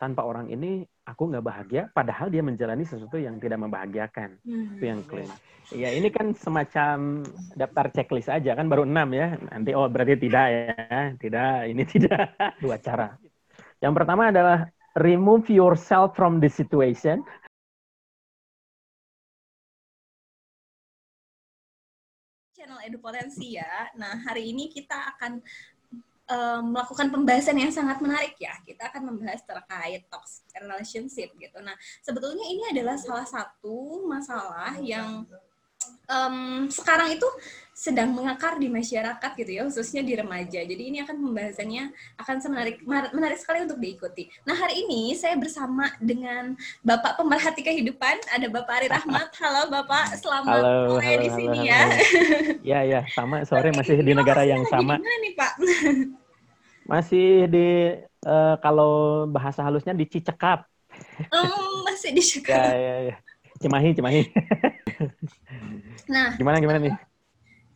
tanpa orang ini aku nggak bahagia, padahal dia menjalani sesuatu yang tidak membahagiakan. Hmm. Itu yang kelima. Ya ini kan semacam daftar checklist aja kan baru enam ya. Nanti oh berarti tidak ya, tidak ini tidak dua cara. Yang pertama adalah remove yourself from the situation. channel Edupotensi ya. Nah, hari ini kita akan um, melakukan pembahasan yang sangat menarik ya. Kita akan membahas terkait toxic relationship gitu. Nah, sebetulnya ini adalah salah satu masalah yang um, sekarang itu sedang mengakar di masyarakat gitu ya, khususnya di remaja. Jadi ini akan pembahasannya akan menarik menarik sekali untuk diikuti. Nah hari ini saya bersama dengan Bapak pemerhati kehidupan, ada Bapak Ari Rahmat. Halo Bapak, selamat Halo, sore halo, di halo, sini halo. ya. Ya ya sama sore masih di negara yang sama. Di mana nih Pak? Masih di eh, kalau bahasa halusnya di Cicekap. Hmm, masih di Ya ya ya. Cimahi Cimahi. Nah, Gimana gimana nih?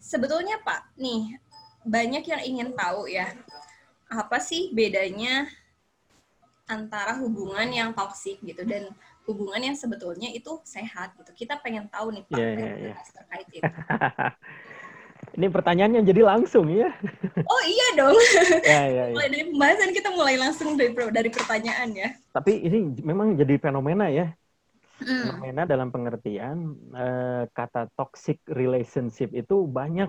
sebetulnya Pak, nih banyak yang ingin tahu ya, apa sih bedanya antara hubungan yang toksik gitu dan hubungan yang sebetulnya itu sehat gitu. Kita pengen tahu nih Pak iya, iya. jelas terkait itu. Ini pertanyaannya jadi langsung ya. Oh iya dong. Ya ya ya. Mulai dari pembahasan kita mulai langsung dari dari pertanyaan ya. Tapi ini memang jadi fenomena ya. Hmm. Fenomena dalam pengertian eh, kata toxic relationship itu banyak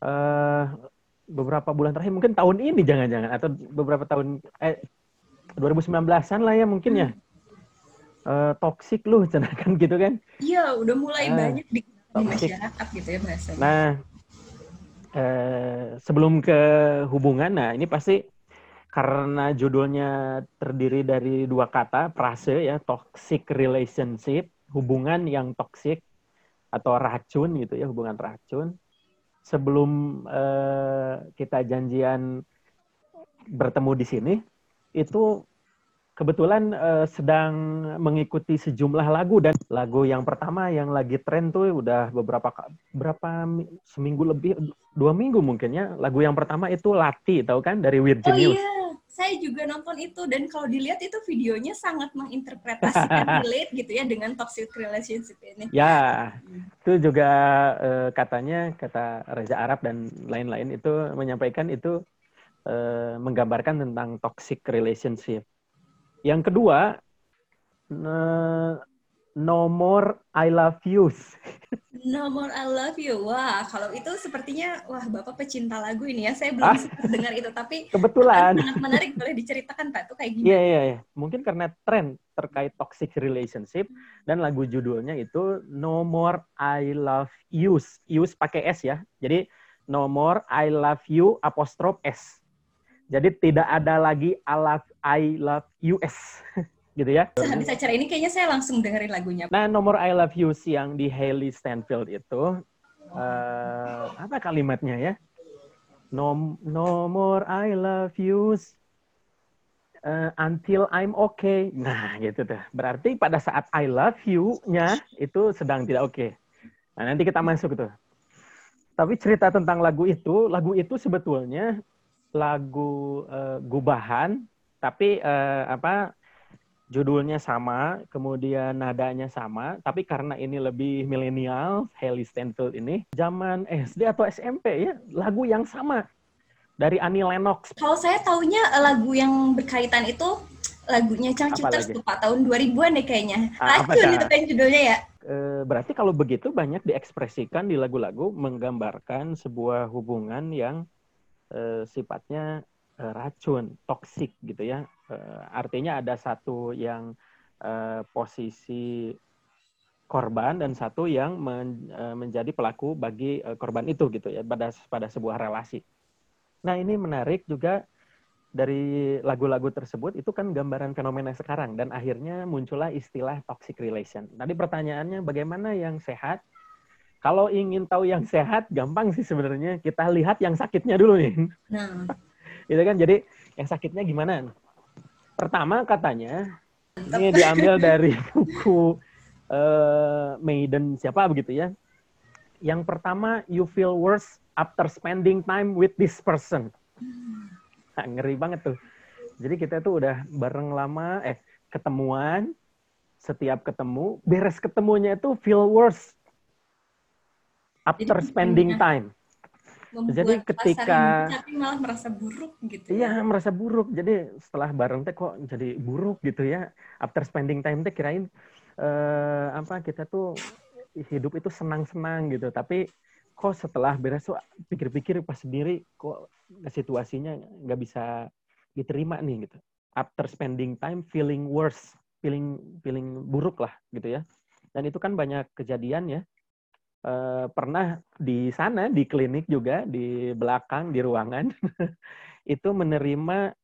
eh, beberapa bulan terakhir mungkin tahun ini jangan-jangan atau beberapa tahun eh 2019-an lah ya mungkin ya. Eh, toxic lu cenakan gitu kan. Iya, udah mulai Ah, banyak di, di masyarakat gitu ya bahasanya. Nah, eh, sebelum ke hubungan, nah ini pasti karena judulnya terdiri dari dua kata, frase ya, toxic relationship, hubungan yang toxic atau racun gitu ya, hubungan racun. Sebelum eh, kita janjian bertemu di sini, itu kebetulan eh, sedang mengikuti sejumlah lagu dan lagu yang pertama yang lagi tren tuh udah beberapa berapa mi- seminggu lebih dua minggu mungkin ya lagu yang pertama itu Lati tahu kan dari Oh Virginius iya, saya juga nonton itu dan kalau dilihat itu videonya sangat menginterpretasikan relate gitu ya dengan toxic relationship ini. ya itu juga eh, katanya kata Reza Arab dan lain-lain itu menyampaikan itu eh, menggambarkan tentang toxic relationship yang kedua no more I love yous No more I love you. Wah, kalau itu sepertinya wah Bapak pecinta lagu ini ya. Saya belum Ah. sempat dengar itu tapi kebetulan sangat menarik boleh diceritakan Pak itu kayak gimana? Iya iya iya. Mungkin karena tren terkait toxic relationship dan lagu judulnya itu No More I Love Yous. Yous pakai S ya. Jadi No More I Love You apostrof S. Jadi tidak ada lagi I love I love US gitu ya. Sehabis acara ini kayaknya saya langsung dengerin lagunya. Nah, nomor I love you yang di Hailey Stanfield itu eh, apa kalimatnya ya? No, no more I love you eh, until I'm okay. Nah, gitu tuh. Berarti pada saat I love you-nya itu sedang tidak oke. Nah, nanti kita masuk tuh. Tapi cerita tentang lagu itu, lagu itu sebetulnya lagu eh, gubahan, tapi eh, apa judulnya sama, kemudian nadanya sama, tapi karena ini lebih milenial, Haley Stanfield ini, zaman SD atau SMP ya, lagu yang sama dari Annie Lennox. Kalau saya taunya eh, lagu yang berkaitan itu lagunya lagi? tuh Pak tahun 2000-an deh kayaknya. Ah, Racun itu kan judulnya ya. Berarti kalau begitu banyak diekspresikan di lagu-lagu menggambarkan sebuah hubungan yang eh, sifatnya eh, racun, toksik gitu ya. Eh, artinya ada satu yang eh, posisi korban dan satu yang men- eh, menjadi pelaku bagi eh, korban itu gitu ya pada pada sebuah relasi. Nah, ini menarik juga dari lagu-lagu tersebut itu kan gambaran fenomena sekarang dan akhirnya muncullah istilah toxic relation. Tadi pertanyaannya bagaimana yang sehat? Kalau ingin tahu yang sehat, gampang sih sebenarnya. Kita lihat yang sakitnya dulu nih. Nah, Gitu kan? Jadi yang sakitnya gimana? Pertama katanya ini diambil dari buku eh, Maiden siapa begitu ya. Yang pertama, you feel worse after spending time with this person. Nah, ngeri banget tuh. Jadi kita tuh udah bareng lama, eh ketemuan, setiap ketemu, beres ketemunya itu feel worse after Jadi spending time. Membuat Jadi ketika- tapi malah merasa buruk gitu. Iya, merasa buruk. Jadi setelah bareng teh kok jadi buruk gitu ya. After spending time teh kirain eh, apa kita tuh hidup itu senang-senang gitu. Tapi kok setelah beres tuh pikir-pikir pas sendiri kok situasinya nggak bisa diterima nih gitu. After spending time feeling worse, feeling feeling buruk lah gitu ya. Dan itu kan banyak kejadian ya. Eh, pernah di sana di klinik juga di belakang di ruangan itu menerima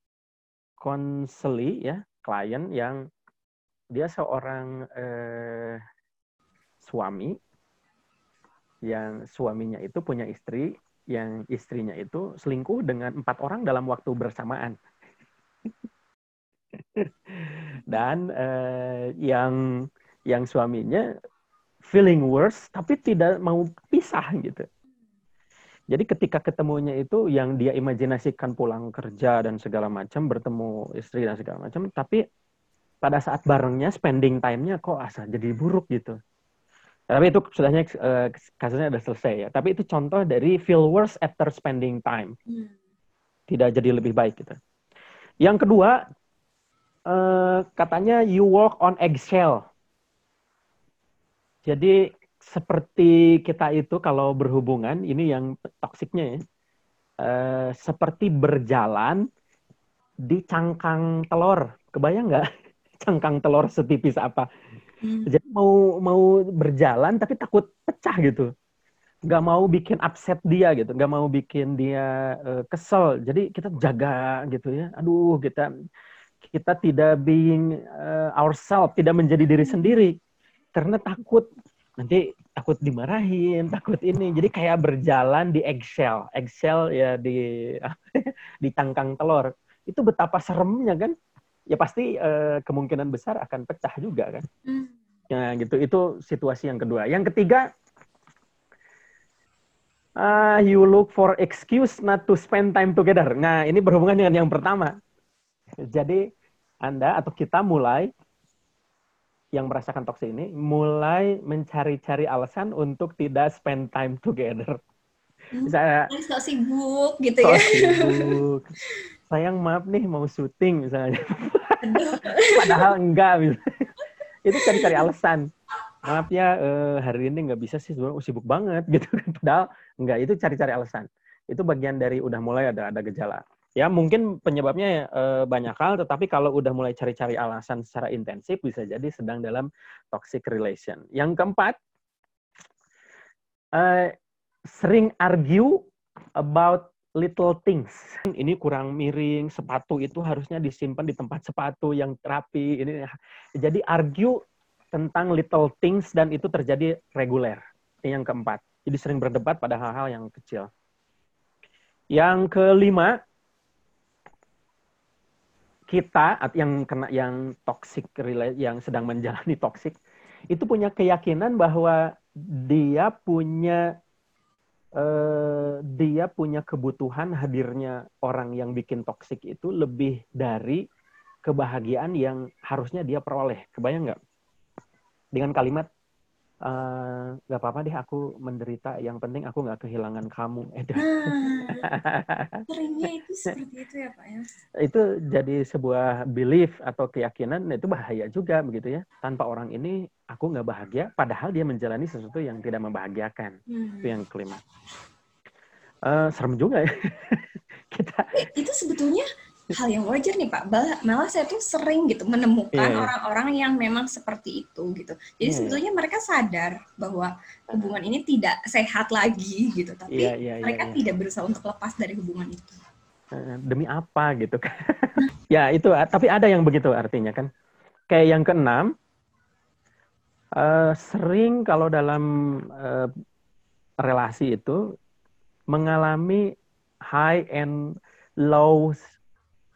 konseli ya klien yang dia seorang eh, suami yang suaminya itu punya istri yang istrinya itu selingkuh dengan empat orang dalam waktu bersamaan. Dan eh, yang yang suaminya feeling worse tapi tidak mau pisah gitu jadi ketika ketemunya itu yang dia imajinasikan pulang kerja dan segala macam bertemu istri dan segala macam tapi pada saat barengnya spending time-nya kok asa jadi buruk gitu tapi itu sudahnya eh, kasusnya udah selesai ya tapi itu contoh dari feel worse after spending time Hmm. tidak jadi lebih baik gitu. Yang kedua, eh, katanya you walk on eggshell. Jadi seperti kita itu kalau berhubungan, ini yang toksiknya ya, eh, seperti berjalan di cangkang telur. Kebayang nggak? Cangkang telur setipis apa? Hmm. Jadi mau mau berjalan tapi takut pecah gitu. Nggak mau bikin upset dia gitu, nggak mau bikin dia eh, kesel. Jadi kita jaga gitu ya. Aduh, kita kita tidak being eh, ourselves, tidak menjadi diri sendiri karena takut nanti takut dimarahin, takut ini. Jadi kayak berjalan di eggshell, eggshell ya di di tangkang telur. Itu betapa seremnya kan? Ya pasti eh, kemungkinan besar akan pecah juga kan. Hmm. Nah, gitu. Itu situasi yang kedua. Yang ketiga, ah, you look for excuse not to spend time together. Nah, ini berhubungan dengan yang pertama. Jadi, Anda atau kita mulai yang merasakan toksik ini mulai mencari-cari alasan untuk tidak spend time together. Hmm. Misalnya, Terus sok sibuk gitu so ya. sibuk. Sayang maaf nih mau syuting misalnya. Padahal enggak. gitu. itu cari-cari alasan. Maaf ya eh, hari ini nggak bisa sih sebenarnya oh, sibuk banget gitu. Padahal enggak itu cari-cari alasan. Itu bagian dari udah mulai ada ada gejala. Ya mungkin penyebabnya eh, banyak hal, tetapi kalau udah mulai cari-cari alasan secara intensif bisa jadi sedang dalam toxic relation. Yang keempat, eh, sering argue about little things. Ini kurang miring, sepatu itu harusnya disimpan di tempat sepatu yang rapi. Ini jadi argue tentang little things dan itu terjadi reguler. Ini yang keempat. Jadi sering berdebat pada hal-hal yang kecil. Yang kelima, kita yang kena yang toxic yang sedang menjalani toxic itu punya keyakinan bahwa dia punya eh, dia punya kebutuhan hadirnya orang yang bikin toxic itu lebih dari kebahagiaan yang harusnya dia peroleh. Kebayang nggak? Dengan kalimat eh, nggak apa-apa deh aku menderita, yang penting aku nggak kehilangan kamu. Eh, dah. Nah, seringnya itu seperti itu ya Pak ya. itu jadi sebuah belief atau keyakinan itu bahaya juga begitu ya. Tanpa orang ini aku nggak bahagia, padahal dia menjalani sesuatu yang tidak membahagiakan. Hmm. Itu yang kelima. Eh, serem juga ya. Kita Tapi itu sebetulnya hal yang wajar nih Pak. Malah, saya tuh sering gitu menemukan Iya, orang-orang yang memang seperti itu gitu. Jadi Iya, iya. sebetulnya mereka sadar bahwa hubungan ini tidak sehat lagi gitu. Tapi Iya, iya, iya, mereka iya. tidak berusaha untuk lepas dari hubungan itu. Eh, demi apa gitu kan. ya itu, ah, tapi ada yang begitu artinya kan. Kayak yang keenam, eh, sering kalau dalam eh, relasi itu mengalami high and lows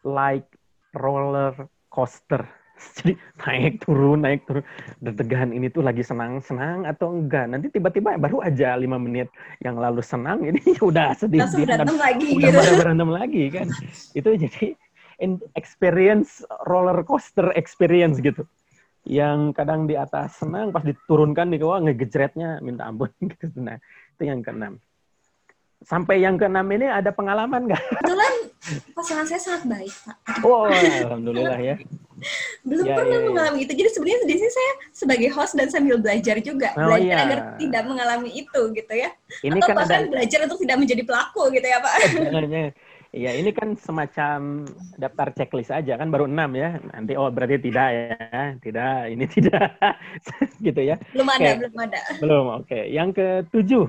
like roller coaster. Jadi naik turun naik turun. Deg-degan ini tuh lagi senang senang atau enggak? Nanti tiba-tiba baru aja lima menit yang lalu senang ini udah sedih Langsung berantem lagi udah gitu. berantem lagi kan itu jadi experience roller coaster experience gitu yang kadang di atas senang pas diturunkan di bawah ngegejretnya minta ampun gitu nah itu yang keenam sampai yang keenam ini ada pengalaman nggak? Kebetulan pasangan saya sangat baik, Pak. Oh, alhamdulillah ya. Belum ya, pernah ya, ya. mengalami itu. Jadi sebenarnya di sini saya sebagai host dan sambil belajar juga, oh, belajar iya. agar tidak mengalami itu gitu ya. Ini Atau kan bahkan ada... belajar untuk tidak menjadi pelaku gitu ya, Pak. Iya, ini kan semacam daftar checklist aja kan baru enam ya. Nanti oh berarti tidak ya, tidak, ini tidak, gitu ya. Belum ada, okay. belum ada. Belum, oke. Okay. Yang ketujuh,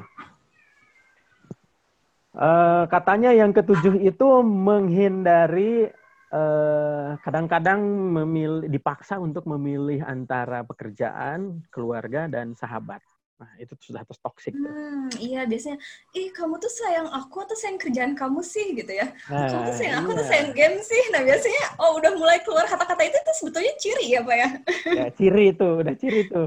Uh, katanya yang ketujuh itu menghindari kadang eh, kadang-kadang memilih dipaksa untuk memilih antara pekerjaan, keluarga dan sahabat. Nah, itu sudah terus toksik. Hmm, iya, biasanya, ih kamu tuh sayang aku atau sayang kerjaan kamu sih gitu ya. Nah, kamu tuh sayang iya. aku atau sayang game sih. Nah, biasanya oh udah mulai keluar kata-kata itu itu sebetulnya ciri ya, Pak ya. Ya, ciri itu, udah ciri itu.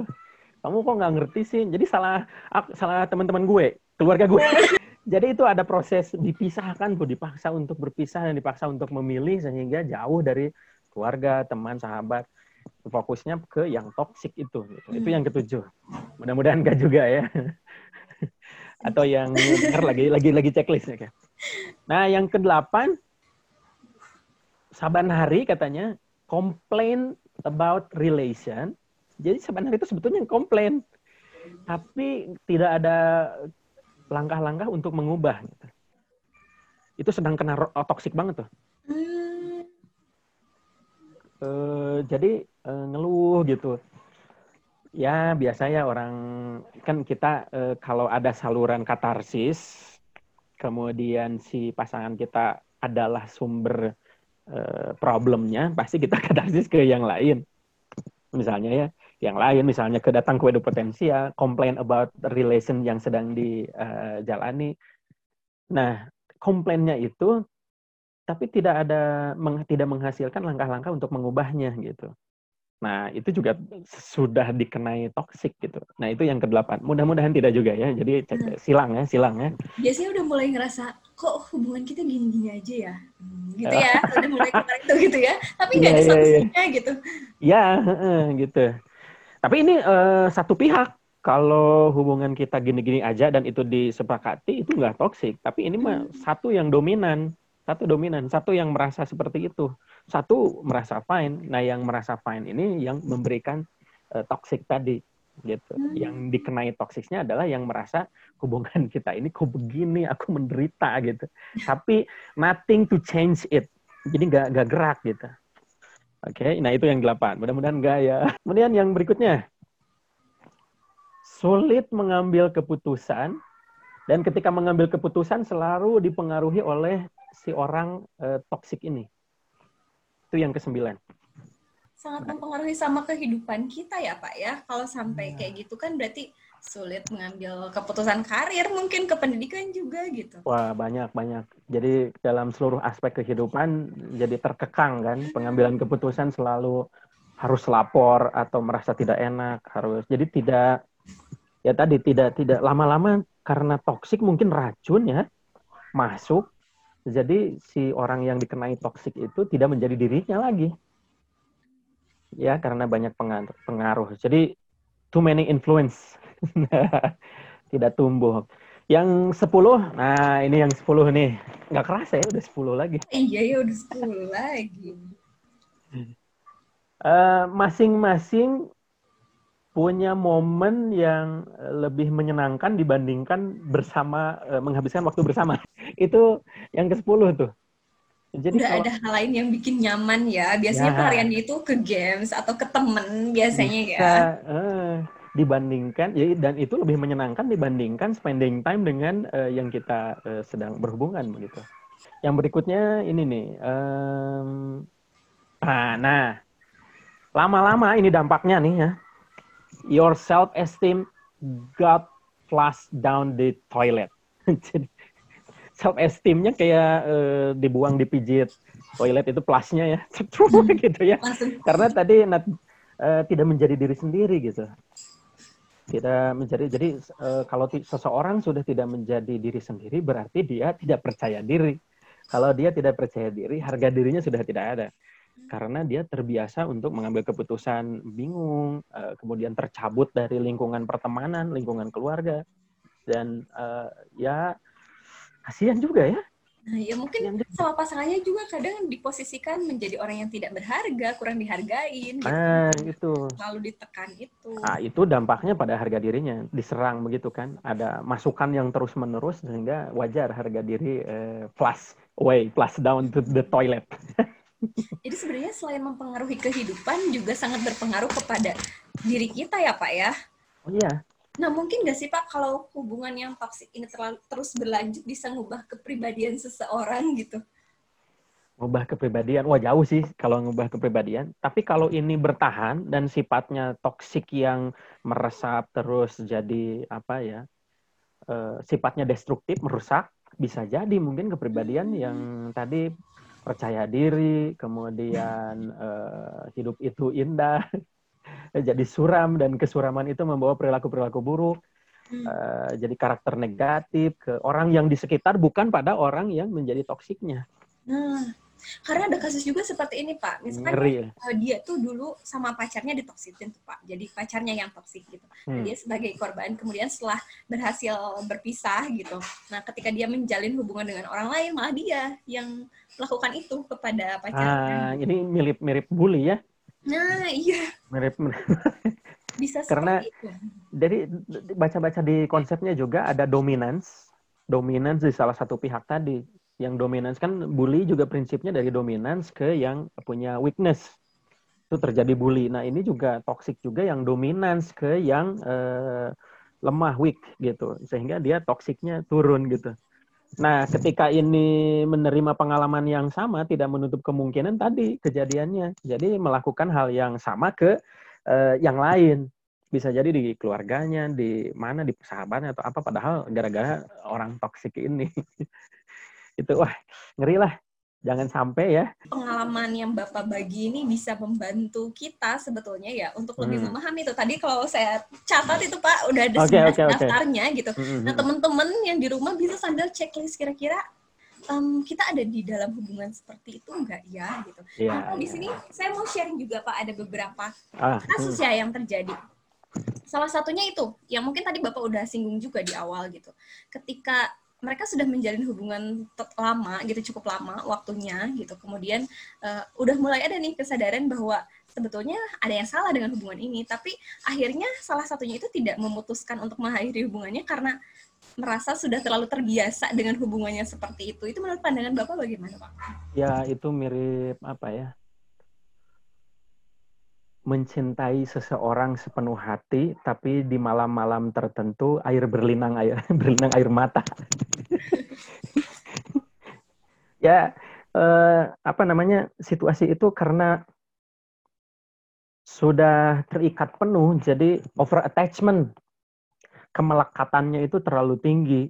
Kamu kok nggak ngerti sih? Jadi salah aku, salah teman-teman gue, keluarga gue. Jadi itu ada proses dipisahkan, Bu, dipaksa untuk berpisah dan dipaksa untuk memilih sehingga jauh dari keluarga, teman, sahabat. Fokusnya ke yang toksik itu. Gitu. Itu yang ketujuh. Mudah-mudahan enggak juga ya. Atau yang lagi lagi lagi checklist ya. Nah, yang kedelapan saban hari katanya complain about relation. Jadi saban hari itu sebetulnya komplain. Tapi tidak ada langkah-langkah untuk mengubah. Gitu. Itu sedang kena toksik banget tuh. Hmm. Uh, jadi uh, ngeluh gitu. Ya biasanya orang kan kita uh, kalau ada saluran katarsis, kemudian si pasangan kita adalah sumber uh, problemnya, pasti kita katarsis ke yang lain. Misalnya ya, yang lain, misalnya kedatang ke Edu Potensia, complain about relation yang sedang dijalani. Uh, nah, komplainnya itu, tapi tidak ada meng, tidak menghasilkan langkah-langkah untuk mengubahnya gitu. Nah, itu juga sudah dikenai toxic gitu. Nah, itu yang kedelapan. Mudah-mudahan tidak juga ya. Jadi nah. silang ya, silang ya. Biasanya udah mulai ngerasa, kok hubungan kita gini-gini aja ya? Hmm, gitu ya, udah mulai kemarin itu gitu ya. Tapi nggak yeah, ada solusinya yeah, yeah. gitu. Ya, uh, gitu. Tapi ini uh, satu pihak. Kalau hubungan kita gini-gini aja dan itu disepakati itu nggak toksik. Tapi ini mah hmm. satu yang dominan, satu dominan, satu yang merasa seperti itu, satu merasa fine. Nah yang merasa fine ini yang memberikan uh, toxic tadi gitu. Hmm. Yang dikenai toksiknya adalah yang merasa hubungan kita ini kok begini, aku menderita gitu. Tapi nothing to change it. Jadi nggak nggak gerak gitu. Oke, okay, nah itu yang delapan. Mudah-mudahan enggak ya. Kemudian yang berikutnya, sulit mengambil keputusan dan ketika mengambil keputusan selalu dipengaruhi oleh si orang uh, toksik ini. Itu yang kesembilan. Sangat mempengaruhi sama kehidupan kita ya Pak ya. Kalau sampai nah. kayak gitu kan berarti sulit mengambil keputusan karir mungkin ke pendidikan juga gitu. Wah banyak banyak. Jadi dalam seluruh aspek kehidupan jadi terkekang kan pengambilan keputusan selalu harus lapor atau merasa tidak enak harus jadi tidak ya tadi tidak tidak lama-lama karena toksik mungkin racun ya masuk. Jadi si orang yang dikenai toksik itu tidak menjadi dirinya lagi. Ya karena banyak pengaruh pengaruh. Jadi too many influence tidak tumbuh. Yang sepuluh, nah ini yang sepuluh nih. Nggak kerasa ya, udah sepuluh lagi. Iya, ya udah sepuluh lagi. Uh, masing-masing punya momen yang lebih menyenangkan dibandingkan bersama uh, menghabiskan waktu bersama. Itu yang ke sepuluh tuh. Jadi udah kalau, ada hal lain yang bikin nyaman ya. Biasanya ya. pelarian itu ke games atau ke temen biasanya bisa, ya. Uh, dibandingkan ya dan itu lebih menyenangkan dibandingkan spending time dengan uh, yang kita uh, sedang berhubungan begitu. Yang berikutnya ini nih, um, ah, nah lama-lama ini dampaknya nih ya, your self esteem got flushed down the toilet. self esteemnya kayak uh, dibuang dipijit toilet itu plusnya ya, gitu ya. Karena tadi uh, tidak menjadi diri sendiri gitu tidak menjadi jadi uh, kalau seseorang sudah tidak menjadi diri sendiri berarti dia tidak percaya diri Kalau dia tidak percaya diri, harga dirinya sudah tidak ada. Karena dia terbiasa untuk mengambil keputusan bingung, uh, kemudian tercabut dari lingkungan pertemanan, lingkungan keluarga. Dan uh, ya kasihan juga ya Nah, ya mungkin sama pasangannya juga kadang diposisikan menjadi orang yang tidak berharga, kurang dihargain. Gitu. Nah, itu. Lalu ditekan itu. Nah, itu dampaknya pada harga dirinya, diserang begitu kan. Ada masukan yang terus-menerus sehingga wajar harga diri eh, plus away, plus down to the toilet. Jadi sebenarnya selain mempengaruhi kehidupan juga sangat berpengaruh kepada diri kita ya, Pak ya. Oh iya, Nah, mungkin nggak sih Pak, kalau hubungan yang toksik ini terlalu, terus berlanjut bisa ngubah kepribadian seseorang gitu? Ngubah kepribadian, wah jauh sih kalau ngubah kepribadian. Tapi kalau ini bertahan dan sifatnya toksik yang meresap terus jadi apa ya, uh, sifatnya destruktif, merusak, bisa jadi mungkin kepribadian hmm. yang tadi percaya diri, kemudian uh, hidup itu indah, jadi suram dan kesuraman itu membawa perilaku-perilaku buruk. Hmm. Uh, jadi karakter negatif ke orang yang di sekitar bukan pada orang yang menjadi toksiknya. Nah, karena ada kasus juga seperti ini Pak. Misalkan Ngeri. Uh, dia tuh dulu sama pacarnya ditoksikin tuh Pak. Jadi pacarnya yang toksik gitu. Hmm. Dia sebagai korban kemudian setelah berhasil berpisah gitu. Nah, ketika dia menjalin hubungan dengan orang lain malah dia yang melakukan itu kepada pacarnya. Ah, ini mirip-mirip bully ya. Nah, iya. Mirip. Bisa Karena itu. dari baca-baca di konsepnya juga ada dominance. Dominance di salah satu pihak tadi. Yang dominance kan bully juga prinsipnya dari dominance ke yang punya weakness. Itu terjadi bully. Nah, ini juga toxic juga yang dominance ke yang uh, lemah, weak gitu. Sehingga dia toksiknya turun gitu. Nah, ketika ini menerima pengalaman yang sama, tidak menutup kemungkinan tadi kejadiannya. Jadi melakukan hal yang sama ke uh, yang lain. Bisa jadi di keluarganya, di mana, di persahabatnya atau apa. Padahal gara-gara orang toksik ini. itu wah ngeri lah jangan sampai ya. Pengalaman yang Bapak bagi ini bisa membantu kita sebetulnya ya untuk lebih hmm. memahami itu. Tadi kalau saya catat itu Pak udah ada okay, okay, daftarnya okay. gitu. Hmm. Nah teman-teman yang di rumah bisa sambil checklist kira-kira um, kita ada di dalam hubungan seperti itu enggak ya gitu. Yeah, nah, di iya. sini saya mau sharing juga Pak ada beberapa ah, kasus hmm. ya yang terjadi. Salah satunya itu yang mungkin tadi Bapak udah singgung juga di awal gitu. Ketika mereka sudah menjalin hubungan lama gitu cukup lama waktunya gitu kemudian uh, udah mulai ada nih kesadaran bahwa sebetulnya ada yang salah dengan hubungan ini tapi akhirnya salah satunya itu tidak memutuskan untuk mengakhiri hubungannya karena merasa sudah terlalu terbiasa dengan hubungannya seperti itu itu menurut pandangan bapak bagaimana pak? Ya itu mirip apa ya mencintai seseorang sepenuh hati, tapi di malam-malam tertentu air berlinang air berlinang air mata. ya eh, apa namanya situasi itu karena sudah terikat penuh, jadi over attachment kemelekatannya itu terlalu tinggi,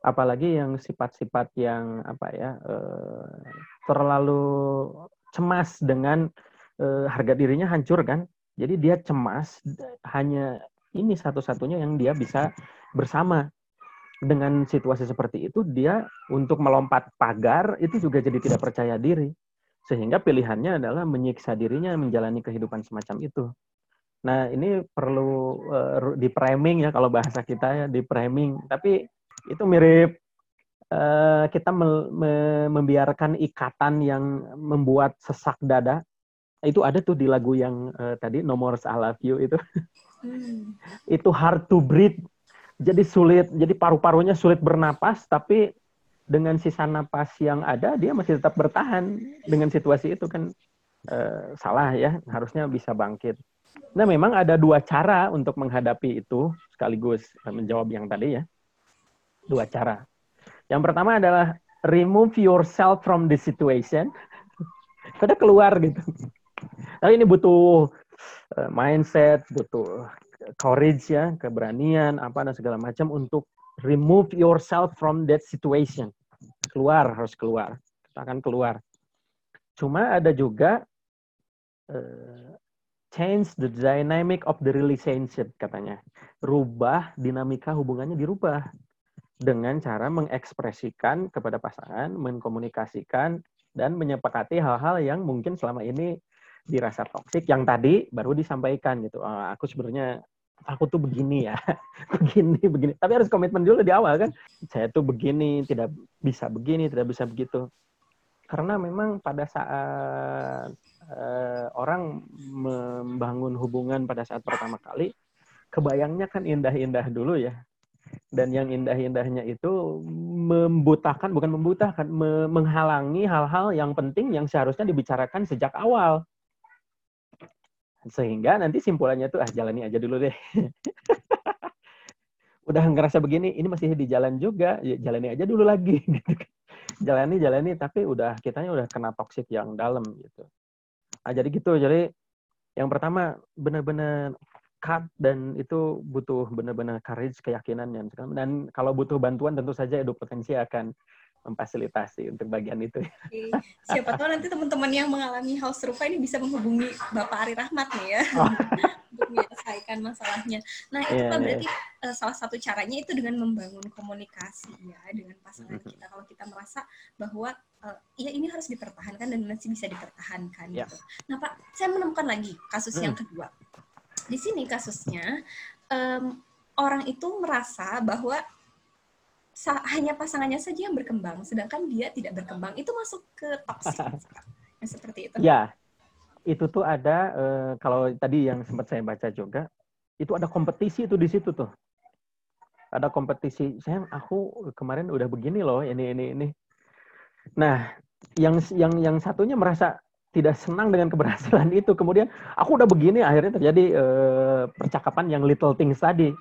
apalagi yang sifat-sifat yang apa ya eh, terlalu cemas dengan eh, harga dirinya hancur kan. Jadi dia cemas hanya ini satu-satunya yang dia bisa bersama. Dengan situasi seperti itu dia untuk melompat pagar itu juga jadi tidak percaya diri. Sehingga pilihannya adalah menyiksa dirinya menjalani kehidupan semacam itu. Nah, ini perlu uh, di framing ya kalau bahasa kita ya di framing. Tapi itu mirip uh, kita me me membiarkan ikatan yang membuat sesak dada itu ada tuh di lagu yang uh, tadi nomor I Love You itu. Hmm. itu hard to breathe. Jadi sulit jadi paru-parunya sulit bernapas tapi dengan sisa napas yang ada dia masih tetap bertahan dengan situasi itu kan uh, salah ya harusnya bisa bangkit. Nah memang ada dua cara untuk menghadapi itu sekaligus menjawab yang tadi ya. Dua cara. Yang pertama adalah remove yourself from the situation. Sudah keluar gitu tapi ini butuh uh, mindset, butuh courage ya, keberanian apa dan segala macam untuk remove yourself from that situation. Keluar harus keluar. Kita akan keluar. Cuma ada juga uh, change the dynamic of the relationship katanya. Rubah dinamika hubungannya dirubah. dengan cara mengekspresikan kepada pasangan, mengkomunikasikan dan menyepakati hal-hal yang mungkin selama ini dirasa toksik yang tadi baru disampaikan gitu. Oh, aku sebenarnya aku tuh begini ya, begini begini. Tapi harus komitmen dulu di awal kan. Saya tuh begini, tidak bisa begini, tidak bisa begitu. Karena memang pada saat uh, orang membangun hubungan pada saat pertama kali, kebayangnya kan indah-indah dulu ya. Dan yang indah-indahnya itu membutakan, bukan membutakan, me menghalangi hal-hal yang penting yang seharusnya dibicarakan sejak awal. Sehingga nanti simpulannya tuh, ah jalani aja dulu deh. Udah ngerasa begini, ini masih di jalan juga, ya, jalani aja dulu lagi. Gitu kan. jalani, jalani, tapi udah kitanya udah kena toksik yang dalam gitu. Nah, jadi gitu, jadi yang pertama benar-benar cut dan itu butuh benar-benar courage keyakinan yang dan kalau butuh bantuan tentu saja edu potensi akan memfasilitasi untuk bagian itu. Oke. Siapa tahu nanti teman-teman yang mengalami hal serupa ini bisa menghubungi Bapak Ari Rahmat nih ya oh. untuk menyelesaikan masalahnya. Nah itu yeah, Pak iya. berarti uh, salah satu caranya itu dengan membangun komunikasi ya dengan pasangan mm -hmm. kita. Kalau kita merasa bahwa uh, ya ini harus dipertahankan dan masih bisa dipertahankan. Yeah. Gitu. Nah Pak, saya menemukan lagi kasus mm. yang kedua di sini kasusnya um, orang itu merasa bahwa hanya pasangannya saja yang berkembang, sedangkan dia tidak berkembang. Itu masuk ke toxic, yang seperti itu. Ya, itu tuh ada uh, kalau tadi yang sempat saya baca juga, itu ada kompetisi itu di situ tuh. Ada kompetisi. Saya aku kemarin udah begini loh, ini ini ini. Nah, yang yang yang satunya merasa tidak senang dengan keberhasilan itu. Kemudian aku udah begini, akhirnya terjadi uh, percakapan yang little things tadi.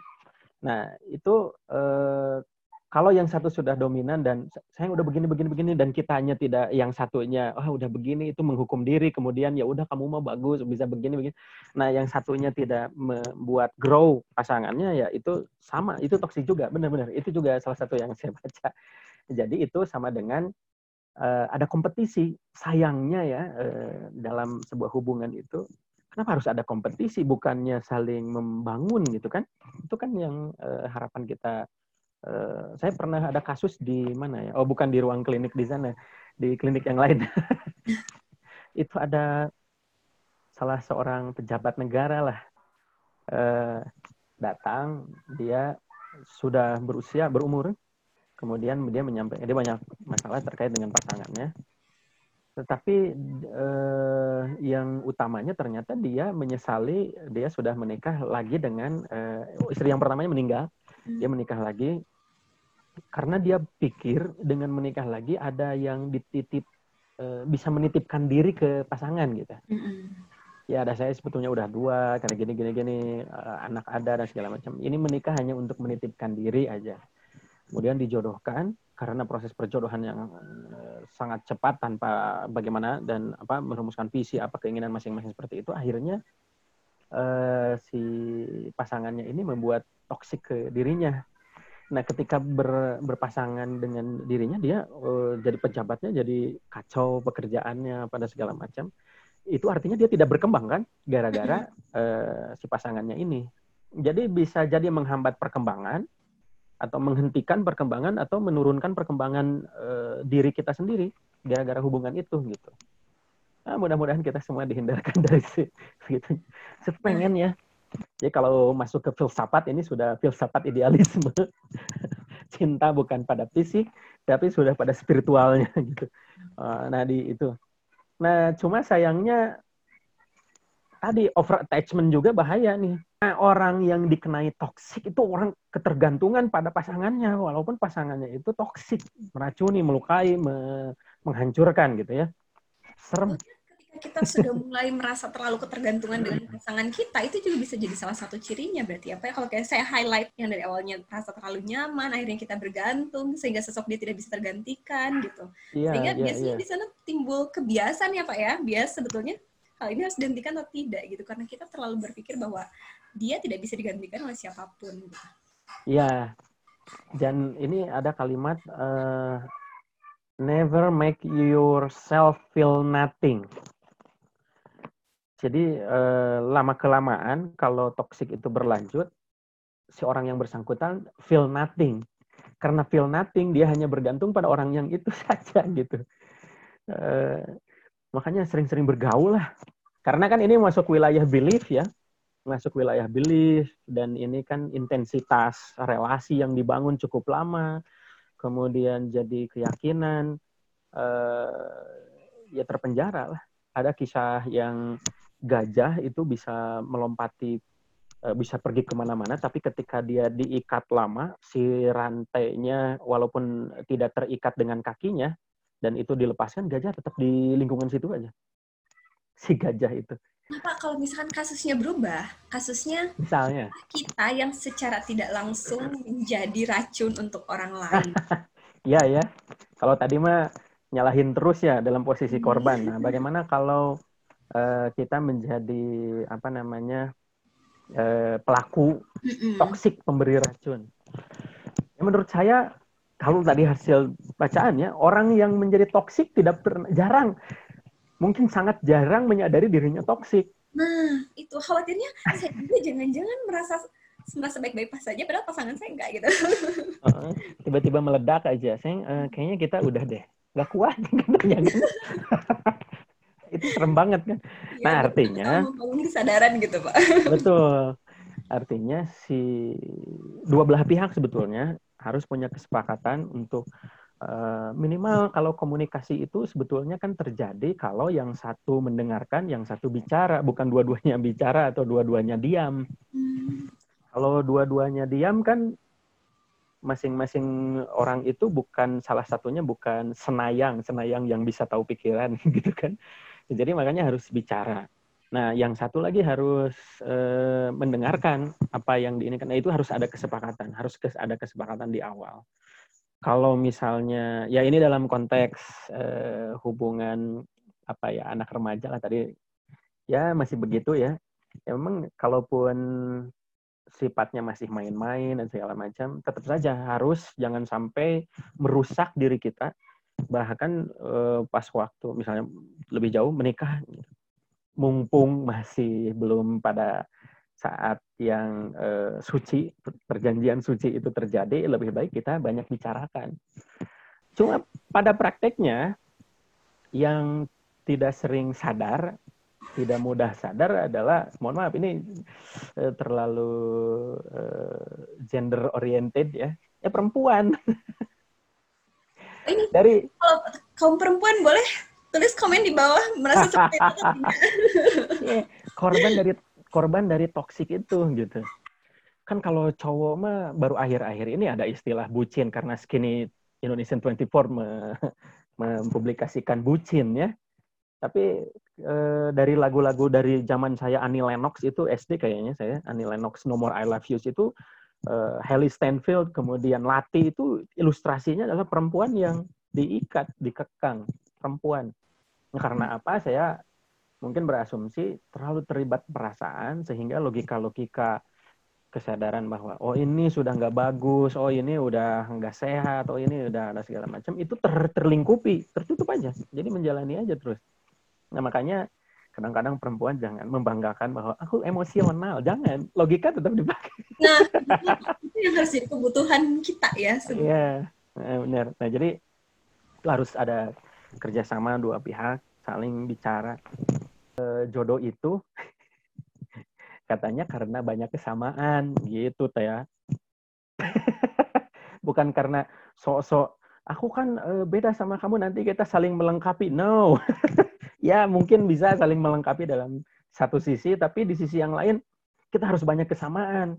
Nah itu uh, kalau yang satu sudah dominan dan saya udah begini begini begini dan kita hanya tidak yang satunya oh udah begini itu menghukum diri kemudian ya udah kamu mah bagus bisa begini begini nah yang satunya tidak membuat grow pasangannya ya itu sama itu toksik juga benar-benar itu juga salah satu yang saya baca jadi itu sama dengan uh, ada kompetisi. Sayangnya ya uh, dalam sebuah hubungan itu kenapa harus ada kompetisi bukannya saling membangun gitu kan? Itu kan yang uh, harapan kita Uh, saya pernah ada kasus di mana ya? Oh, bukan di ruang klinik di sana, di klinik yang lain. itu ada salah seorang pejabat negara lah uh, datang, dia sudah berusia berumur kemudian dia menyampaikan dia banyak masalah terkait dengan pasangannya tetapi eh, yang utamanya ternyata dia menyesali dia sudah menikah lagi dengan eh, istri yang pertamanya meninggal dia hmm. menikah lagi karena dia pikir dengan menikah lagi ada yang dititip eh, bisa menitipkan diri ke pasangan gitu hmm. ya ada saya sebetulnya udah dua karena gini gini gini eh, anak ada dan segala macam ini menikah hanya untuk menitipkan diri aja kemudian dijodohkan karena proses perjodohan yang eh, sangat cepat tanpa bagaimana dan apa merumuskan visi apa keinginan masing-masing seperti itu akhirnya uh, si pasangannya ini membuat toksik ke dirinya. Nah, ketika ber, berpasangan dengan dirinya dia uh, jadi pejabatnya jadi kacau pekerjaannya pada segala macam. Itu artinya dia tidak berkembang kan gara-gara uh, si pasangannya ini. Jadi bisa jadi menghambat perkembangan atau menghentikan perkembangan atau menurunkan perkembangan uh, diri kita sendiri gara-gara hubungan itu gitu. Nah, mudah-mudahan kita semua dihindarkan dari gitu. Sepengen ya. Jadi kalau masuk ke filsafat ini sudah filsafat idealisme. Cinta bukan pada fisik, tapi sudah pada spiritualnya gitu. Uh, nah di itu. Nah cuma sayangnya tadi over attachment juga bahaya nih Nah, orang yang dikenai toksik itu orang ketergantungan pada pasangannya, walaupun pasangannya itu toksik, meracuni, melukai, me menghancurkan gitu ya. Serem. Ketika kita sudah mulai merasa terlalu ketergantungan dengan pasangan kita, itu juga bisa jadi salah satu cirinya berarti apa ya? Kalau kayak saya highlight yang dari awalnya merasa terlalu nyaman, akhirnya kita bergantung sehingga sosok dia tidak bisa tergantikan gitu. Iya, sehingga iya, biasanya iya. di sana timbul kebiasaan ya Pak ya, bias sebetulnya hal ini harus dihentikan atau tidak gitu karena kita terlalu berpikir bahwa dia tidak bisa digantikan oleh siapa pun gitu. Iya. Dan ini ada kalimat uh, never make yourself feel nothing. Jadi uh, lama kelamaan kalau toxic itu berlanjut, si orang yang bersangkutan feel nothing. karena feel nothing dia hanya bergantung pada orang yang itu saja gitu. Uh, makanya sering-sering bergaul lah. Karena kan ini masuk wilayah belief ya. Masuk wilayah belief dan ini kan intensitas relasi yang dibangun cukup lama kemudian jadi keyakinan uh, ya terpenjara lah. Ada kisah yang gajah itu bisa melompati Eh, bisa pergi ke mana-mana, tapi ketika dia diikat lama, si rantainya walaupun tidak terikat dengan kakinya, dan itu dilepaskan, gajah tetap di lingkungan situ aja. Si gajah itu. Nah, Pak, kalau misalkan kasusnya berubah, kasusnya misalnya kita yang secara tidak langsung menjadi racun untuk orang lain. Iya ya. Kalau tadi mah nyalahin terus ya dalam posisi korban. Nah, bagaimana kalau uh, kita menjadi apa namanya eh, pelaku toksik pemberi racun. Ya, menurut saya kalau tadi hasil bacaan ya orang yang menjadi toksik tidak pernah jarang mungkin sangat jarang menyadari dirinya toksik. Nah, itu khawatirnya saya juga jangan-jangan merasa merasa baik-baik pas saja padahal pasangan saya enggak gitu. Tiba-tiba meledak aja. Saya uh, kayaknya kita udah deh nggak kuat. itu serem banget kan. Ya, nah artinya membangun kesadaran gitu pak. Betul. Artinya si dua belah pihak sebetulnya harus punya kesepakatan untuk uh, minimal kalau komunikasi itu sebetulnya kan terjadi kalau yang satu mendengarkan, yang satu bicara, bukan dua-duanya bicara atau dua-duanya diam. Hmm. Kalau dua-duanya diam kan masing-masing orang itu bukan salah satunya bukan senayang, senayang yang bisa tahu pikiran gitu kan. Jadi makanya harus bicara. Nah, yang satu lagi harus e, mendengarkan apa yang diinginkan. Nah, itu harus ada kesepakatan, harus kes, ada kesepakatan di awal. Kalau misalnya, ya ini dalam konteks e, hubungan apa ya anak remaja lah tadi, ya masih begitu ya. Ya memang kalaupun sifatnya masih main-main dan segala macam, tetap saja harus jangan sampai merusak diri kita bahkan uh, pas waktu misalnya lebih jauh menikah mumpung masih belum pada saat yang uh, suci perjanjian suci itu terjadi lebih baik kita banyak bicarakan. Cuma pada prakteknya yang tidak sering sadar tidak mudah sadar adalah mohon maaf ini uh, terlalu uh, gender oriented ya ya perempuan ini dari kalau kaum perempuan boleh tulis komen di bawah merasa seperti itu yeah, korban dari korban dari toksik itu gitu. Kan kalau cowok mah baru akhir-akhir ini ada istilah bucin karena skinny Indonesian 24 me, mempublikasikan bucin ya. Tapi e, dari lagu-lagu dari zaman saya Annie Lennox itu SD kayaknya saya Annie Lennox No More I Love You itu uh, Haley Stanfield, kemudian Lati itu ilustrasinya adalah perempuan yang diikat, dikekang, perempuan. Nah, karena hmm. apa? Saya mungkin berasumsi terlalu terlibat perasaan sehingga logika-logika kesadaran bahwa oh ini sudah nggak bagus, oh ini udah nggak sehat, oh ini udah ada segala macam itu ter terlingkupi, tertutup aja. Jadi menjalani aja terus. Nah makanya kadang-kadang perempuan jangan membanggakan bahwa aku emosional. Jangan logika tetap dipakai. Nah itu yang harus jadi kebutuhan kita ya iya nah, benar. Nah jadi harus ada kerjasama dua pihak saling bicara. E, jodoh itu katanya karena banyak kesamaan gitu teh ya bukan karena sok-sok aku kan e, beda sama kamu nanti kita saling melengkapi. No ya mungkin bisa saling melengkapi dalam satu sisi, tapi di sisi yang lain kita harus banyak kesamaan.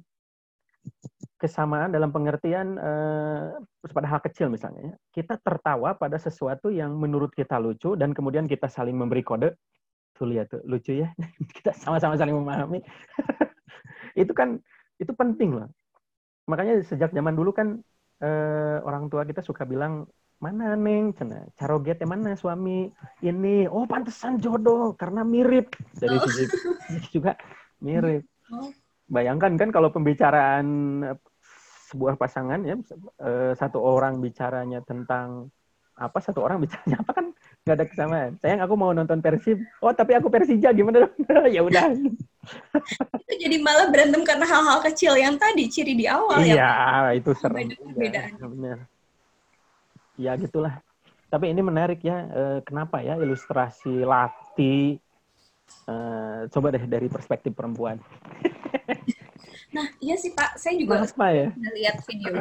Kesamaan dalam pengertian eh, pada hal kecil misalnya. Ya. Kita tertawa pada sesuatu yang menurut kita lucu dan kemudian kita saling memberi kode. Tuh lihat tuh, lucu ya. kita sama-sama saling memahami. itu kan itu penting loh. Makanya sejak zaman dulu kan eh, orang tua kita suka bilang mana neng cina carogetnya mana suami ini oh pantesan jodoh karena mirip dari oh. segi juga mirip oh. bayangkan kan kalau pembicaraan eh, sebuah pasangan ya eh, satu orang bicaranya tentang apa satu orang bicaranya apa kan nggak ada kesamaan sayang aku mau nonton Persib oh tapi aku Persija gimana ya udah itu jadi malah berantem karena hal-hal kecil yang tadi ciri di awal iya, ya. itu serem. Perbedaan. Ya, gitulah. Tapi ini menarik ya. eh, Kenapa ya ilustrasi Lati? eh, coba deh dari perspektif perempuan. Nah, iya sih Pak, saya juga Kenapa ya? lihat video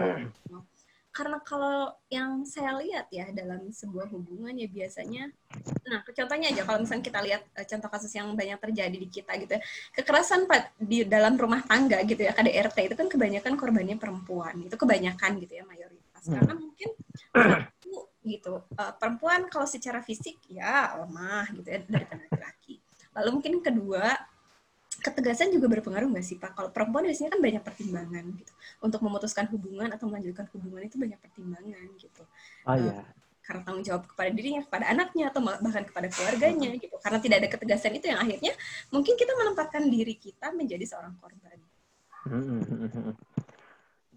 karena kalau yang saya lihat ya dalam sebuah hubungan ya biasanya nah contohnya aja kalau misalnya kita lihat eh, contoh kasus yang banyak terjadi di kita gitu ya kekerasan Pak di dalam rumah tangga gitu ya KDRT itu kan kebanyakan korbannya perempuan itu kebanyakan gitu ya Hmm. Karena mungkin satu gitu eh, perempuan kalau secara fisik ya lemah gitu ya daripada laki-laki lalu mungkin kedua ketegasan juga berpengaruh nggak sih Pak? Kalau perempuan biasanya kan banyak pertimbangan gitu. Untuk memutuskan hubungan atau melanjutkan hubungan itu banyak pertimbangan gitu. Oh iya. Karena tanggung jawab kepada dirinya, kepada anaknya, atau bahkan kepada keluarganya gitu. Karena tidak ada ketegasan itu yang akhirnya mungkin kita menempatkan diri kita menjadi seorang korban.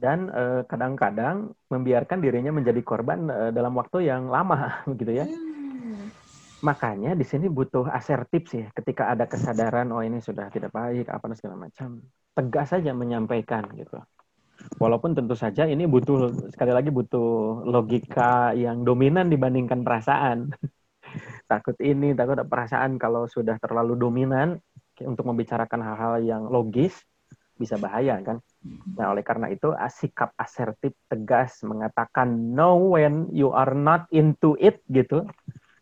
Dan eh, kadang-kadang membiarkan dirinya menjadi korban eh, dalam waktu yang lama, gitu ya. Hmm. Makanya di sini butuh asertif sih. Ketika ada kesadaran, oh ini sudah tidak baik, apa dan segala macam, tegas saja menyampaikan gitu. Walaupun tentu saja ini butuh sekali lagi butuh logika yang dominan dibandingkan perasaan. takut ini, takut ada perasaan kalau sudah terlalu dominan untuk membicarakan hal-hal yang logis bisa bahaya kan. Nah, oleh karena itu sikap asertif tegas mengatakan no when you are not into it gitu.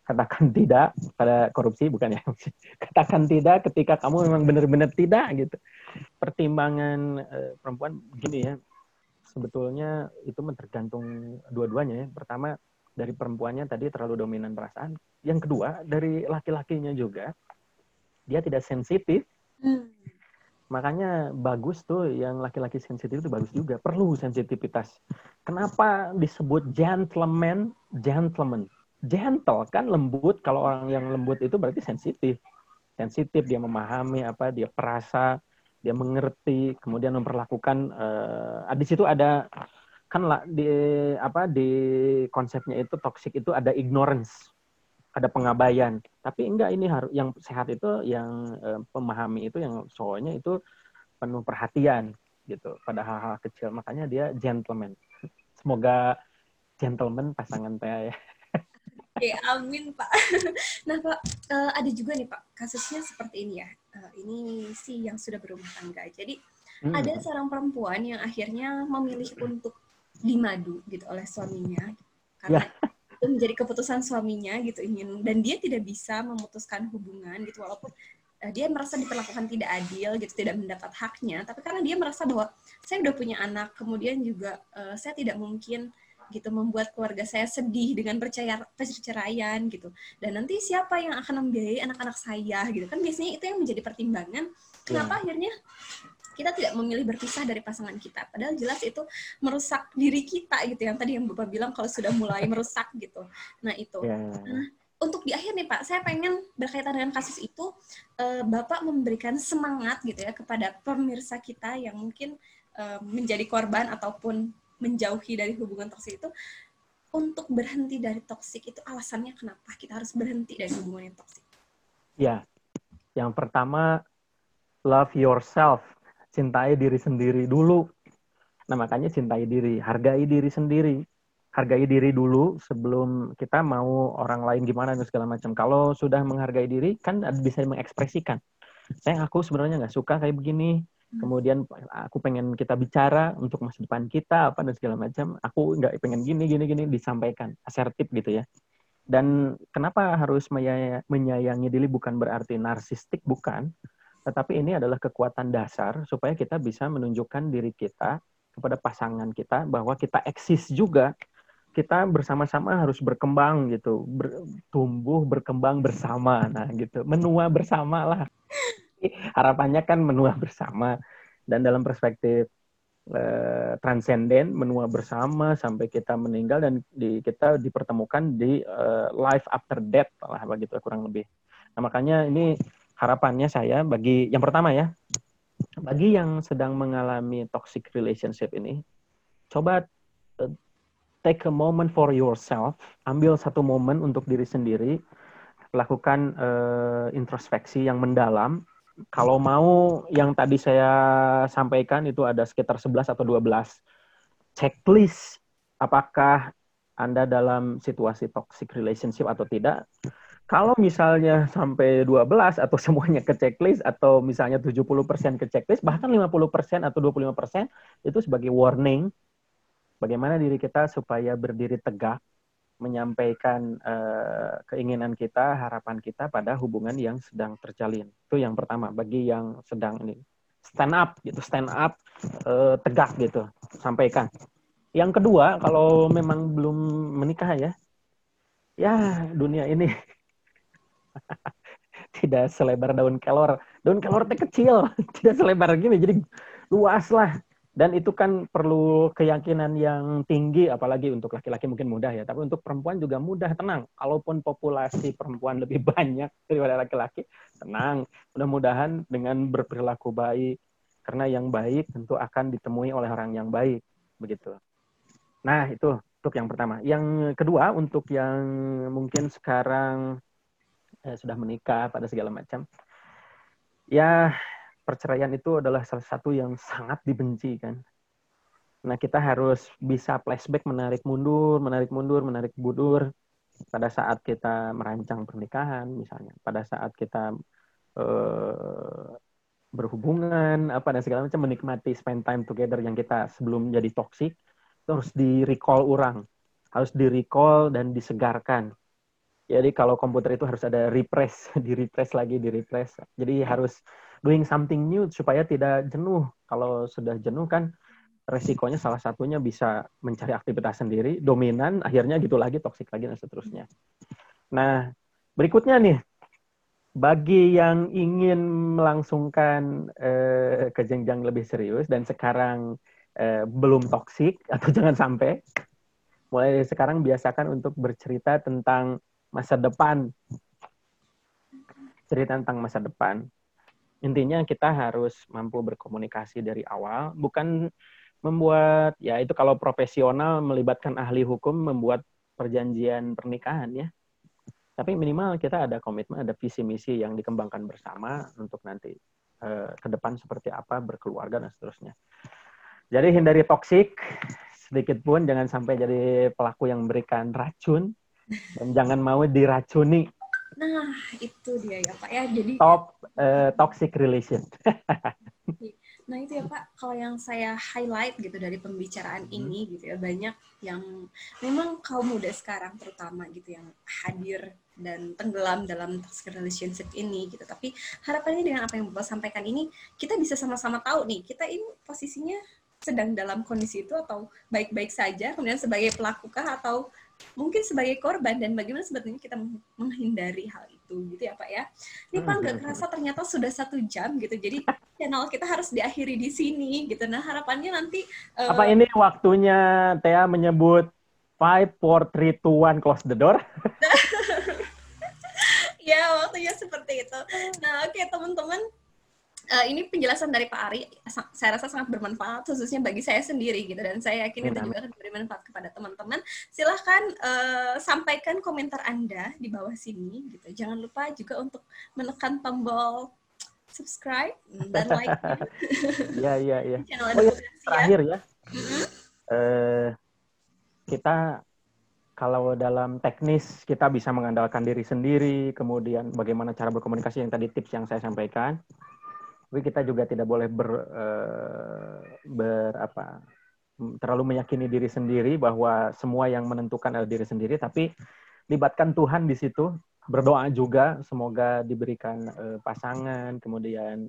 Katakan tidak pada korupsi bukan ya? Katakan tidak ketika kamu memang benar-benar tidak gitu. Pertimbangan eh, perempuan begini ya. Sebetulnya itu tergantung dua-duanya ya. Pertama dari perempuannya tadi terlalu dominan perasaan. Yang kedua dari laki-lakinya juga dia tidak sensitif. Hmm. Makanya bagus tuh yang laki-laki sensitif itu bagus juga. Perlu sensitivitas. Kenapa disebut gentleman? Gentleman. Gentle kan lembut. Kalau orang yang lembut itu berarti sensitif. Sensitif dia memahami apa dia perasa dia mengerti kemudian memperlakukan eh, di situ ada kan lah di apa di konsepnya itu toxic itu ada ignorance ada pengabaian tapi enggak ini harus yang sehat itu yang eh, pemahami itu yang cowoknya itu penuh perhatian gitu pada hal-hal kecil makanya dia gentleman semoga gentleman pasangan saya ya Oke, amin Pak. Nah Pak, eh, ada juga nih Pak, kasusnya seperti ini ya. Eh, ini sih yang sudah berumah tangga. Jadi Hmm. ada seorang perempuan yang akhirnya memilih untuk dimadu gitu oleh suaminya karena itu menjadi keputusan suaminya gitu ingin dan dia tidak bisa memutuskan hubungan gitu walaupun eh, dia merasa diperlakukan tidak adil gitu tidak mendapat haknya tapi karena dia merasa bahwa saya udah punya anak kemudian juga eh, saya tidak mungkin gitu membuat keluarga saya sedih dengan percaya perceraian gitu. Dan nanti siapa yang akan membiayai anak-anak saya gitu? Kan biasanya itu yang menjadi pertimbangan. Kenapa akhirnya kita tidak memilih berpisah dari pasangan kita. Padahal jelas itu merusak diri kita gitu yang tadi yang bapak bilang kalau sudah mulai merusak gitu. Nah itu. Ya. untuk di akhir nih Pak, saya pengen berkaitan dengan kasus itu, eh, Bapak memberikan semangat gitu ya kepada pemirsa kita yang mungkin eh, menjadi korban ataupun menjauhi dari hubungan toksik itu, untuk berhenti dari toksik itu alasannya kenapa? Kita harus berhenti dari hubungan yang toksik? Ya, yang pertama love yourself, cintai diri sendiri dulu. Nah makanya cintai diri, hargai diri sendiri, hargai diri dulu sebelum kita mau orang lain gimana dan segala macam. Kalau sudah menghargai diri kan bisa mengekspresikan. Saya aku sebenarnya nggak suka kayak begini. Kemudian aku pengen kita bicara untuk masa depan kita apa dan segala macam. Aku nggak pengen gini gini gini disampaikan asertif gitu ya. Dan kenapa harus menyaya- menyayangi diri bukan berarti narsistik bukan, tetapi ini adalah kekuatan dasar supaya kita bisa menunjukkan diri kita kepada pasangan kita bahwa kita eksis juga. Kita bersama-sama harus berkembang gitu, bertumbuh, berkembang bersama. Nah, gitu. Menua bersama lah. Harapannya kan menua bersama dan dalam perspektif eh, transenden menua bersama sampai kita meninggal dan di, kita dipertemukan di eh, life after death lah begitu kurang lebih. Nah, makanya ini harapannya saya bagi yang pertama ya, bagi yang sedang mengalami toxic relationship ini, coba uh, take a moment for yourself, ambil satu momen untuk diri sendiri, lakukan uh, introspeksi yang mendalam, kalau mau yang tadi saya sampaikan itu ada sekitar 11 atau 12 checklist apakah Anda dalam situasi toxic relationship atau tidak. Kalau misalnya sampai 12 atau semuanya ke checklist atau misalnya 70% ke checklist bahkan 50% atau 25% itu sebagai warning bagaimana diri kita supaya berdiri tegak menyampaikan uh, keinginan kita, harapan kita pada hubungan yang sedang terjalin. Itu yang pertama bagi yang sedang ini stand up gitu, stand up uh, tegak gitu, sampaikan. Yang kedua, kalau memang belum menikah ya, ya dunia ini tidak selebar daun kelor. Daun kelor itu kecil, tidak selebar gini, jadi luas lah. Dan itu kan perlu keyakinan yang tinggi apalagi untuk laki-laki mungkin mudah ya. Tapi untuk perempuan juga mudah tenang. Kalaupun populasi perempuan lebih banyak daripada laki-laki tenang. Mudah-mudahan dengan berperilaku baik karena yang baik tentu akan ditemui oleh orang yang baik begitu. Nah itu untuk yang pertama. Yang kedua untuk yang mungkin sekarang eh, sudah menikah pada segala macam ya perceraian itu adalah salah satu yang sangat dibenci kan. Nah, kita harus bisa flashback menarik mundur, menarik mundur, menarik mundur pada saat kita merancang pernikahan misalnya, pada saat kita uh, berhubungan apa dan segala macam menikmati spend time together yang kita sebelum jadi toxic itu harus di recall ulang, harus di recall dan disegarkan. Jadi kalau komputer itu harus ada refresh, di refresh lagi, di refresh. Jadi harus doing something new supaya tidak jenuh. Kalau sudah jenuh kan resikonya salah satunya bisa mencari aktivitas sendiri, dominan, akhirnya gitu lagi, toksik lagi, dan seterusnya. Nah, berikutnya nih, bagi yang ingin melangsungkan eh, ke jenjang lebih serius dan sekarang eh, belum toksik atau jangan sampai, mulai sekarang biasakan untuk bercerita tentang masa depan. Cerita tentang masa depan intinya kita harus mampu berkomunikasi dari awal, bukan membuat ya itu kalau profesional melibatkan ahli hukum membuat perjanjian pernikahan ya. Tapi minimal kita ada komitmen, ada visi misi yang dikembangkan bersama untuk nanti eh, ke depan seperti apa berkeluarga dan seterusnya. Jadi hindari toksik sedikit pun jangan sampai jadi pelaku yang memberikan racun dan jangan mau diracuni Nah, itu dia ya Pak ya. Jadi top uh, toxic relation. nah, itu ya Pak, kalau yang saya highlight gitu dari pembicaraan hmm. ini gitu ya, banyak yang memang kaum muda sekarang terutama gitu yang hadir dan tenggelam dalam toxic relationship ini gitu. Tapi harapannya dengan apa yang Bapak sampaikan ini, kita bisa sama-sama tahu nih, kita ini posisinya sedang dalam kondisi itu atau baik-baik saja, kemudian sebagai pelakukah atau mungkin sebagai korban dan bagaimana sebetulnya kita menghindari hal itu gitu ya Pak ya. Ini Pak nggak hmm. kerasa ternyata sudah satu jam gitu. Jadi channel kita harus diakhiri di sini gitu. Nah harapannya nanti uh, apa ini waktunya Tia menyebut five, four, three, two, one, close the door? ya waktunya seperti itu. Nah oke okay, teman-teman uh, ini penjelasan dari Pak Ari saya rasa sangat bermanfaat khususnya bagi saya sendiri gitu dan saya yakin itu juga akan bermanfaat kepada teman-teman. Silahkan uh, sampaikan komentar Anda di bawah sini gitu. Jangan lupa juga untuk menekan tombol subscribe dan like. Iya iya iya. Oh, ya, terakhir ya. Mm-hmm. Uh, kita kalau dalam teknis kita bisa mengandalkan diri sendiri, kemudian bagaimana cara berkomunikasi yang tadi tips yang saya sampaikan tapi kita juga tidak boleh ber, uh, ber apa terlalu meyakini diri sendiri bahwa semua yang menentukan adalah diri sendiri. Tapi libatkan Tuhan di situ berdoa juga semoga diberikan uh, pasangan kemudian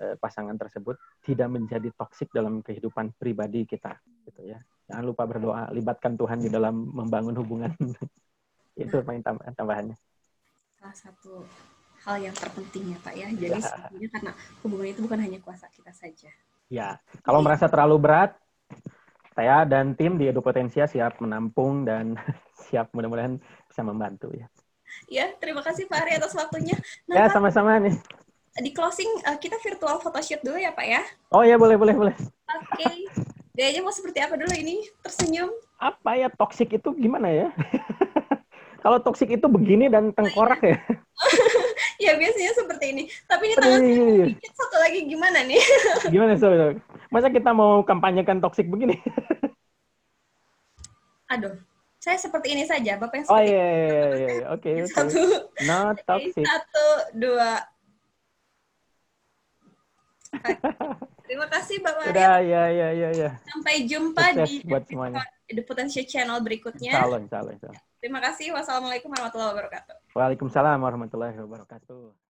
uh, pasangan tersebut tidak menjadi toksik dalam kehidupan pribadi kita gitu ya. Jangan lupa berdoa libatkan Tuhan di dalam membangun hubungan. Itu paling tambahannya. Salah satu hal yang terpenting ya Pak ya. Jadi ya. sebenarnya karena hubungan itu bukan hanya kuasa kita saja. Ya, kalau Jadi, merasa terlalu berat, saya dan tim di Edupotensia siap menampung dan siap mudah-mudahan bisa membantu ya. Ya, terima kasih Pak Ari atas waktunya. Nah, ya, sama-sama nih. Di closing uh, kita virtual photoshoot dulu ya Pak ya. Oh ya, boleh, boleh, boleh. Oke. Okay. Gayanya mau seperti apa dulu ini? Tersenyum. Apa ya toksik itu gimana ya? Kalau toksik itu begini dan tengkorak ya. ya ya biasanya seperti ini. Tapi ini tangan iya, saya iya. dikit, satu lagi gimana nih? Gimana so? Masa kita mau kampanyekan toksik begini? Aduh, saya seperti ini saja. Bapak yang Oh seperti iya, iya, iya, iya. oke. Satu, Not toxic. satu, dua. Terima kasih Bapak. Udah, ya, ya, ya, ya. Sampai jumpa Sukses di buat semuanya. The Potential Channel berikutnya. Calon, calon, calon. Terima kasih. Wassalamualaikum warahmatullahi wabarakatuh. Waalaikumsalam warahmatullahi wabarakatuh.